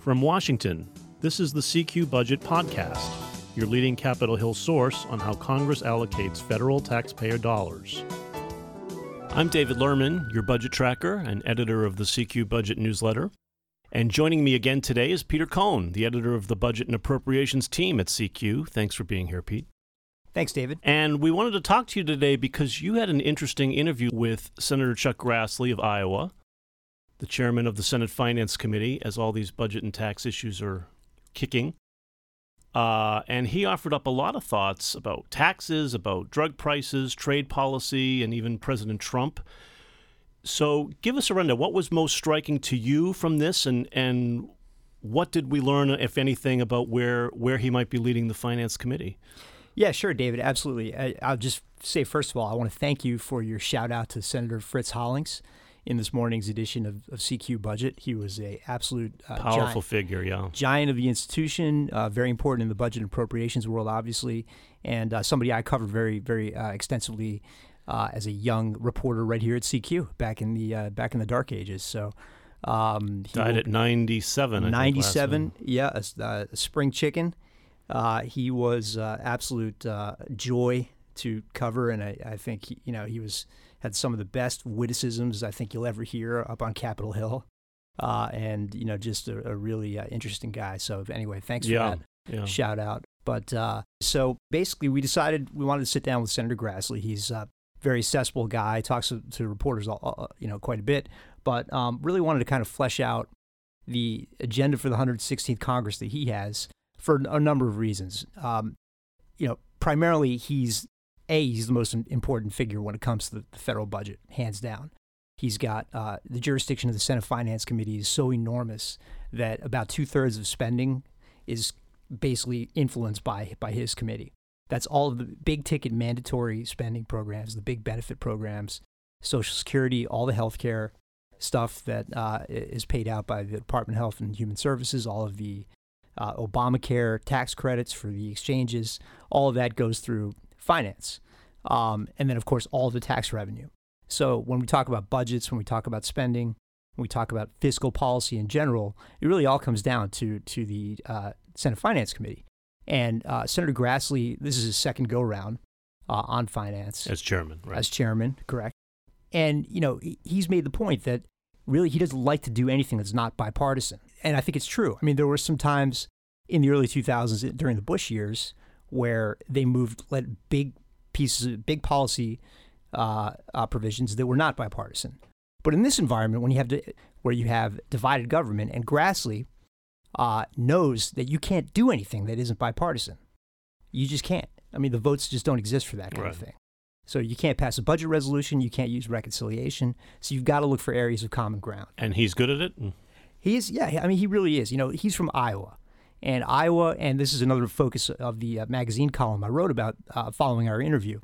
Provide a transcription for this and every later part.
From Washington, this is the CQ Budget Podcast, your leading Capitol Hill source on how Congress allocates federal taxpayer dollars. I'm David Lerman, your budget tracker and editor of the CQ Budget newsletter. And joining me again today is Peter Cohn, the editor of the Budget and Appropriations team at CQ. Thanks for being here, Pete. Thanks, David. And we wanted to talk to you today because you had an interesting interview with Senator Chuck Grassley of Iowa, the chairman of the Senate Finance Committee, as all these budget and tax issues are kicking. Uh, and he offered up a lot of thoughts about taxes, about drug prices, trade policy, and even President Trump. So, give us a rundown. What was most striking to you from this, and and what did we learn, if anything, about where where he might be leading the Finance Committee? Yeah, sure, David. Absolutely. I, will just say, first of all, I want to thank you for your shout out to Senator Fritz Hollings in this morning's edition of, of CQ Budget. He was a absolute uh, powerful giant, figure, yeah, giant of the institution, uh, very important in the budget appropriations world, obviously, and uh, somebody I covered very, very uh, extensively uh, as a young reporter right here at CQ back in the uh, back in the dark ages. So. Um, Died at 97. 97, yeah, a, a spring chicken. Uh, he was uh, absolute uh, joy to cover, and I, I think you know he was had some of the best witticisms I think you'll ever hear up on Capitol Hill, uh, and you know just a, a really uh, interesting guy. So anyway, thanks for yeah, that yeah. shout out. But uh, so basically, we decided we wanted to sit down with Senator Grassley. He's a very accessible guy, talks to, to reporters, all, you know, quite a bit, but um, really wanted to kind of flesh out the agenda for the 116th Congress that he has for a number of reasons. Um, you know, primarily he's a he's the most important figure when it comes to the, federal budget, hands down. He's got uh, the jurisdiction of the Senate Finance Committee is so enormous that about two thirds of spending is basically influenced by by his committee. That's all of the big ticket mandatory spending programs, the big benefit programs, Social Security, all the health care stuff that uh, is paid out by the Department of Health and Human Services, all of the uh, Obamacare tax credits for the exchanges, all of that goes through finance. Um, and then, of course, all the tax revenue. So when we talk about budgets, when we talk about spending, when we talk about fiscal policy in general, it really all comes down to, to the uh, Senate Finance Committee. And uh, Senator Grassley, this is his second go round uh, on finance. As chairman, right? As chairman, correct. And, you know, he's made the point that really he doesn't like to do anything that's not bipartisan. And I think it's true. I mean, there were some times in the early 2000s during the Bush years where they moved let big pieces big policy uh, uh, provisions that were not bipartisan. But in this environment, when you have to, where you have divided government, and Grassley uh, knows that you can't do anything that isn't bipartisan. You just can't. I mean, the votes just don't exist for that kind right. of thing. So you can't pass a budget resolution. You can't use reconciliation. So you've got to look for areas of common ground. And he's good at it. He is. Yeah. I mean, he really is. You know, he's from Iowa, and Iowa. And this is another focus of the uh, magazine column I wrote about uh, following our interview.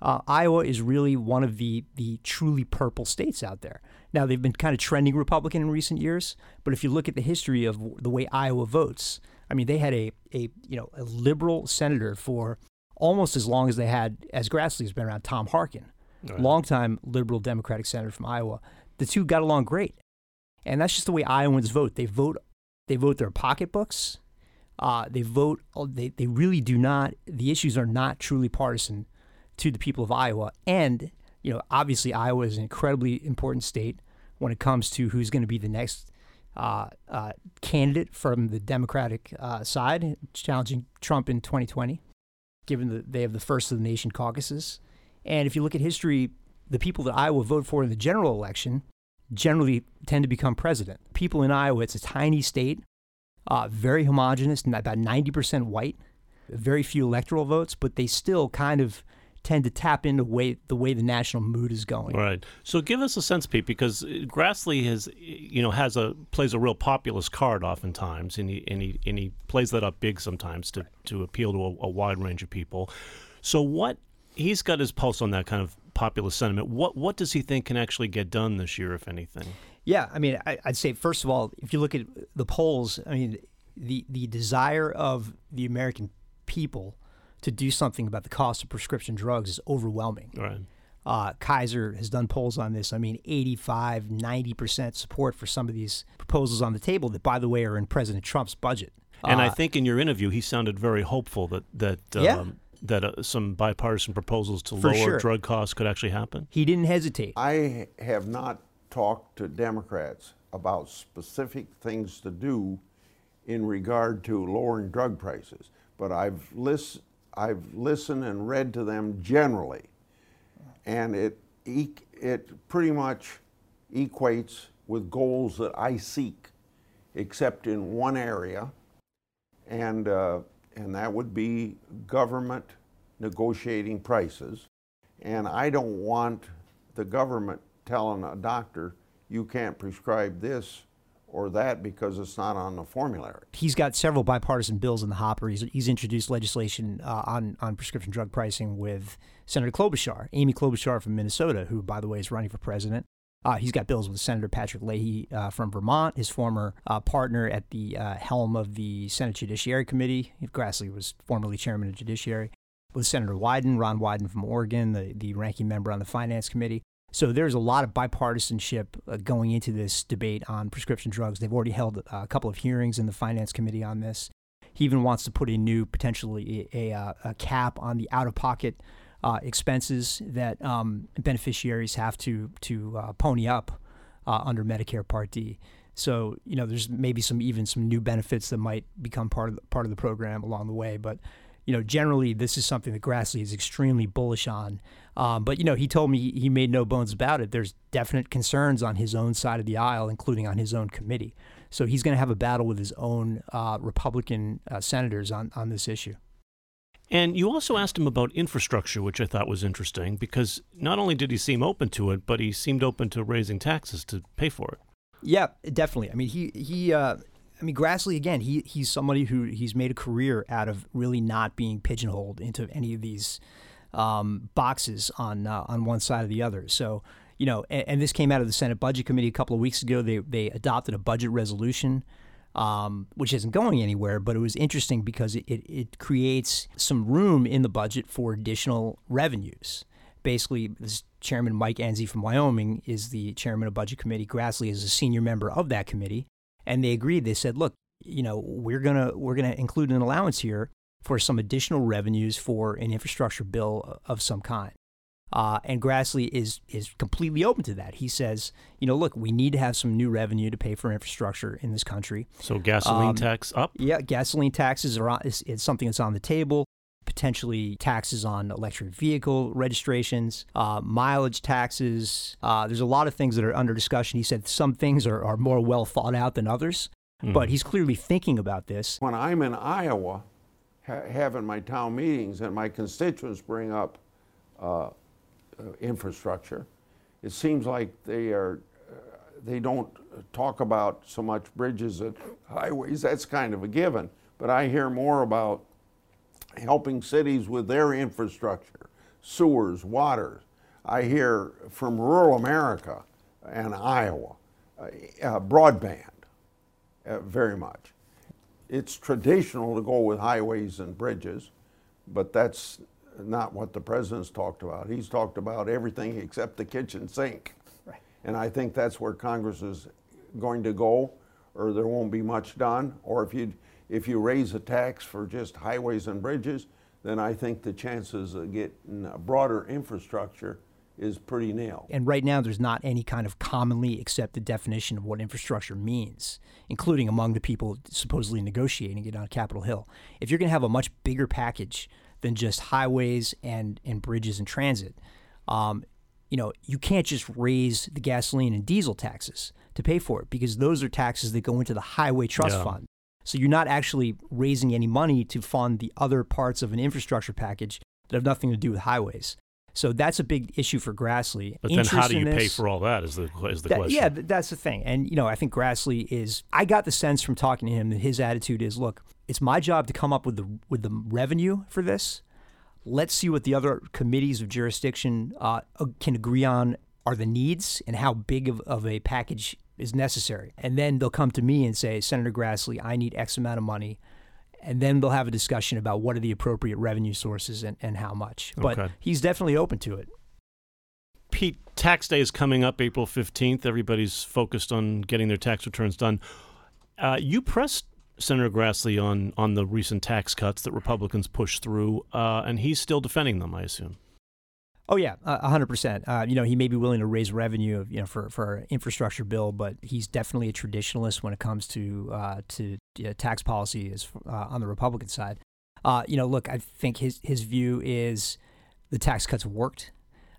Uh, Iowa is really one of the the truly purple states out there. Now they've been kind of trending Republican in recent years, but if you look at the history of the way Iowa votes, I mean, they had a a you know a liberal senator for almost as long as they had as Grassley's been around. Tom Harkin, right. longtime liberal Democratic senator from Iowa. The two got along great, and that's just the way Iowans vote. They vote they vote their pocketbooks. Uh, they vote. They they really do not. The issues are not truly partisan to the people of Iowa, and you know, obviously Iowa is an incredibly important state when it comes to who's going to be the next uh, uh, candidate from the Democratic uh, side, challenging Trump in 2020, given that they have the first of the nation caucuses. And if you look at history, the people that Iowa vote for in the general election generally tend to become president. People in Iowa, it's a tiny state, uh, very homogenous, about 90% white, very few electoral votes, but they still kind of tend to tap into way, the way the national mood is going. Right. So give us a sense, Pete, because Grassley has, you know, has a plays a real populist card oftentimes, and he and he and he plays that up big sometimes to to appeal to a, a wide range of people. So what he's got his pulse on that kind of populist sentiment. What what does he think can actually get done this year, if anything? Yeah, I mean, I, would say first of all, if you look at the polls, I mean, the the desire of the American people to do something about the cost of prescription drugs is overwhelming. Right. Uh, Kaiser has done polls on this. I mean, 85, 90% support for some of these proposals on the table that, by the way, are in President Trump's budget. And Uh, I think in your interview, he sounded very hopeful that that Yeah. um, that uh, some bipartisan proposals to For lower sure. drug costs could actually happen. he didn't hesitate. I have not talked to Democrats about specific things to do in regard to lowering drug prices, but I've lis- I've listened and read to them generally, and it e- it pretty much equates with goals that I seek, except in one area, and uh, and that would be government negotiating prices. And I don't want the government telling a doctor you can't prescribe this or that because it's not on the formulary. He's got several bipartisan bills in the hopper. He's, he's introduced legislation uh, on, on prescription drug pricing with Senator Klobuchar, Amy Klobuchar from Minnesota, who, by the way, is running for president. Uh, he's got bills with Senator Patrick Leahy uh, from Vermont, his former uh, partner at the uh, helm of the Senate Judiciary Committee. Grassley was formerly chairman of Judiciary. With Senator Wyden, Ron Wyden from Oregon, the, the ranking member on the Finance Committee. So there's a lot of bipartisanship uh, going into this debate on prescription drugs. They've already held uh, a couple of hearings in the Finance Committee on this. He even wants to put a new, potentially a, a, a cap on the out-of-pocket uh, expenses that um, beneficiaries have to to uh, pony up uh, under Medicare Part D. So you know, there's maybe some even some new benefits that might become part of the, part of the program along the way. But you know, generally this is something that Grassley is extremely bullish on. Um, but you know, he told me he made no bones about it. There's definite concerns on his own side of the aisle, including on his own committee. So he's going to have a battle with his own uh, Republican uh, senators on on this issue. And you also asked him about infrastructure, which I thought was interesting because not only did he seem open to it, but he seemed open to raising taxes to pay for it. Yeah, definitely. I mean, he he. Uh, I mean, Grassley again. He he's somebody who he's made a career out of really not being pigeonholed into any of these um, boxes on uh, on one side or the other. So you know, and, and, this came out of the Senate Budget Committee a couple of weeks ago. They they adopted a budget resolution. Um, which isn't going anywhere, but it was interesting because it, it, it creates some room in the budget for additional revenues basically this chairman Mike Enzi from Wyoming is the chairman of budget committee. Grassley is a senior member of that committee, and they agreed. They said, "Look, you know, we're gonna we're gonna include an allowance here for some additional revenues for an infrastructure bill of some kind." Uh, and Grassley is is completely open to that. He says, "You know, look, we need to have some new revenue to pay for infrastructure in this country." So gasoline Um, tax up. Yeah, gasoline taxes are on, is, is something that's on the table. Potentially taxes on electric vehicle registrations, uh, mileage taxes. Uh, there's a lot of things that are under discussion. He said some things are, are more well thought out than others, Hmm. but he's clearly thinking about this. When I'm in Iowa ha- having my town meetings and my constituents bring up uh, uh, infrastructure, it seems like they are uh, they don't talk about so much bridges and highways. That's kind of a given. But I hear more about helping cities with their infrastructure, sewers, water. I hear from rural America and Iowa, uh, uh, broadband, uh, very much. It's traditional to go with highways and bridges, but that's not what the president's talked about. He's talked about everything except the kitchen sink. Right. And I think that's where Congress is going to go, or there won't be much done. Or if you if you raise a tax for just highways and bridges, then I think the chances of getting a broader infrastructure is pretty nil. And right now, there's not any kind of commonly accepted definition of what infrastructure means, including among the people supposedly negotiating it on Capitol Hill. If you're going to have a much bigger package than just highways and, and bridges and transit, um, you know, you can't just raise the gasoline and diesel taxes to pay for it because those are taxes that go into the highway trust Yeah. fund. So you're not actually raising any money to fund the other parts of an infrastructure package that have nothing to do with highways. So that's a big issue for Grassley. But then, how do you pay for all that? Is the is the that- question? Yeah, that's the thing. And, you know, I think Grassley is, I got the sense from talking to him that his attitude is look, it's my job to come up with the, with the revenue for this. Let's see what the other committees of jurisdiction uh, uh, can agree on are the needs and how big of, of a package is necessary. And then they'll come to me and say, Senator Grassley, I need X amount of money. And then they'll have a discussion about what are the appropriate revenue sources and, and how much. But Okay. he's definitely open to it. Pete, tax day is coming up April 15th. Everybody's focused on getting their tax returns done. Uh, you pressed Senator Grassley on, on the recent tax cuts that Republicans pushed through, uh, and he's still defending them, I assume. Oh yeah, a hundred percent. Uh, you know, he may be willing to raise revenue, you know, for for our infrastructure bill, but he's definitely a traditionalist when it comes to uh, to tax policy is uh, on the Republican side. Uh, you know, look, I think his his view is the tax cuts worked.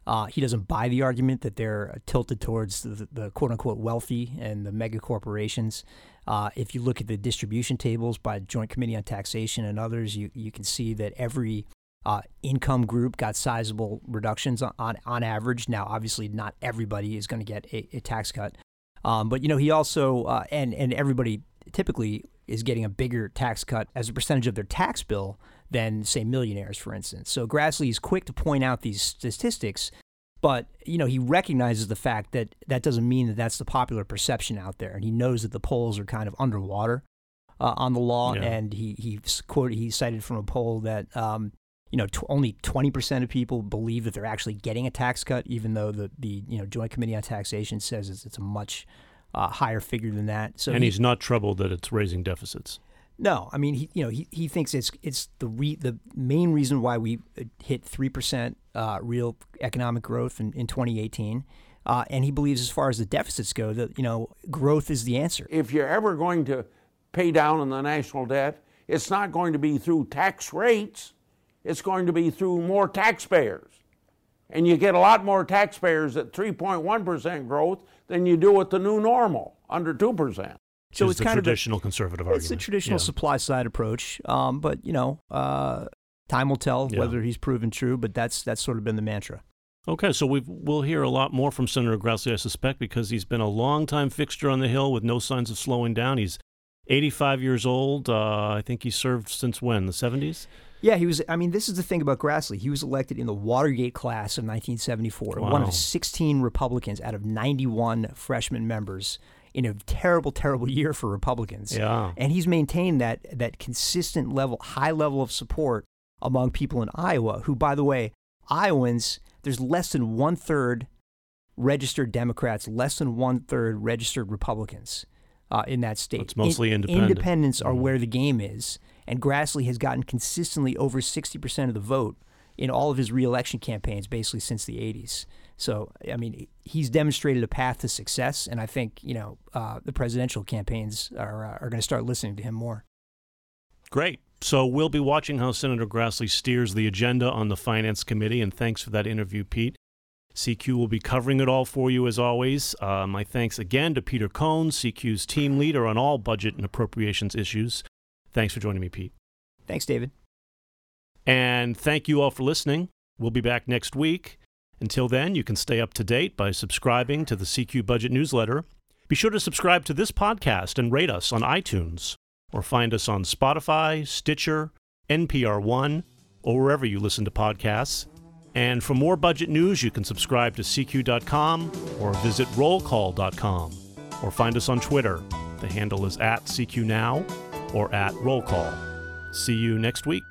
Uh, he doesn't buy the argument that they're tilted towards the, the quote unquote wealthy and the mega corporations. Uh, if you look at the distribution tables by Joint Committee on Taxation and others, you, you can see that every uh, income group got sizable reductions on, on, on, average. Now, obviously, not everybody is going to get a, a, tax cut. Um, but, you know, he also, uh, and, and everybody typically is getting a bigger tax cut as a percentage of their tax bill than, say, millionaires, for instance. So Grassley is quick to point out these statistics, but, you know, he recognizes the fact that that doesn't mean that that's the popular perception out there. And he knows that the polls are kind of underwater. Uh, on the law, yeah. and he he quoted he cited from a poll that um, you know, t- only 20% of people believe that they're actually getting a tax cut, even though the, the you know, Joint Committee on Taxation says it's, it's a much uh, higher figure than that. So and he, he's not troubled that it's raising deficits. No, I mean, he, you know, he, he thinks it's it's the re, the main reason why we uh, hit three percent uh, real economic growth in, in 2018, uh, and he believes as far as the deficits go that you know growth is the answer. If you're ever going to pay down on the national debt, it's not going to be through tax rates it's going to be through more taxpayers. And you get a lot more taxpayers at 3.1% growth than you do at the new normal, under 2%. So it's, kind traditional of a, conservative it's argument. It's a traditional yeah. supply side approach, um, but you know, uh, time will tell yeah. whether he's proven true. But that's that's sort of been the mantra. Okay, so we will hear a lot more from Senator Grassley, I suspect, because he's been a long-time fixture on the Hill with no signs of slowing down. He's 85 years old. Uh, I think he served since when? The 70s? Yeah, he was. I mean, this is the thing about Grassley. He was elected in the Watergate class of 1974, wow. one of 16 Republicans out of 91 freshman members in a terrible, terrible year for Republicans. Yeah. And he's maintained that that consistent level, high level of support among people in Iowa. Who, by the way, Iowans, there's less than one third registered Democrats, less than one third registered Republicans uh, in that state. It's mostly in, independent. Independents are mm. where the game is. And Grassley has gotten consistently over 60% of the vote in all of his reelection campaigns, basically since the 80s. So, I mean, he's demonstrated a path to success, and I think you know uh, the presidential campaigns are uh, are going to start listening to him more. Great. So we'll be watching how Senator Grassley steers the agenda on the Finance Committee, and thanks for that interview, Pete. CQ will be covering it all for you as always. Uh, my thanks again to Peter Cohn, CQ's team leader on all budget and appropriations issues. Thanks for joining me, Pete. Thanks, David. And thank you all for listening. We'll be back next week. Until then, you can stay up to date by subscribing to the CQ Budget newsletter. Be sure to subscribe to this podcast and rate us on iTunes or find us on Spotify, Stitcher, NPR One, or wherever you listen to podcasts. And for more budget news, you can subscribe to CQ.com or visit rollcall.com or find us on Twitter. The handle is at CQ Now or at Roll Call. See you next week.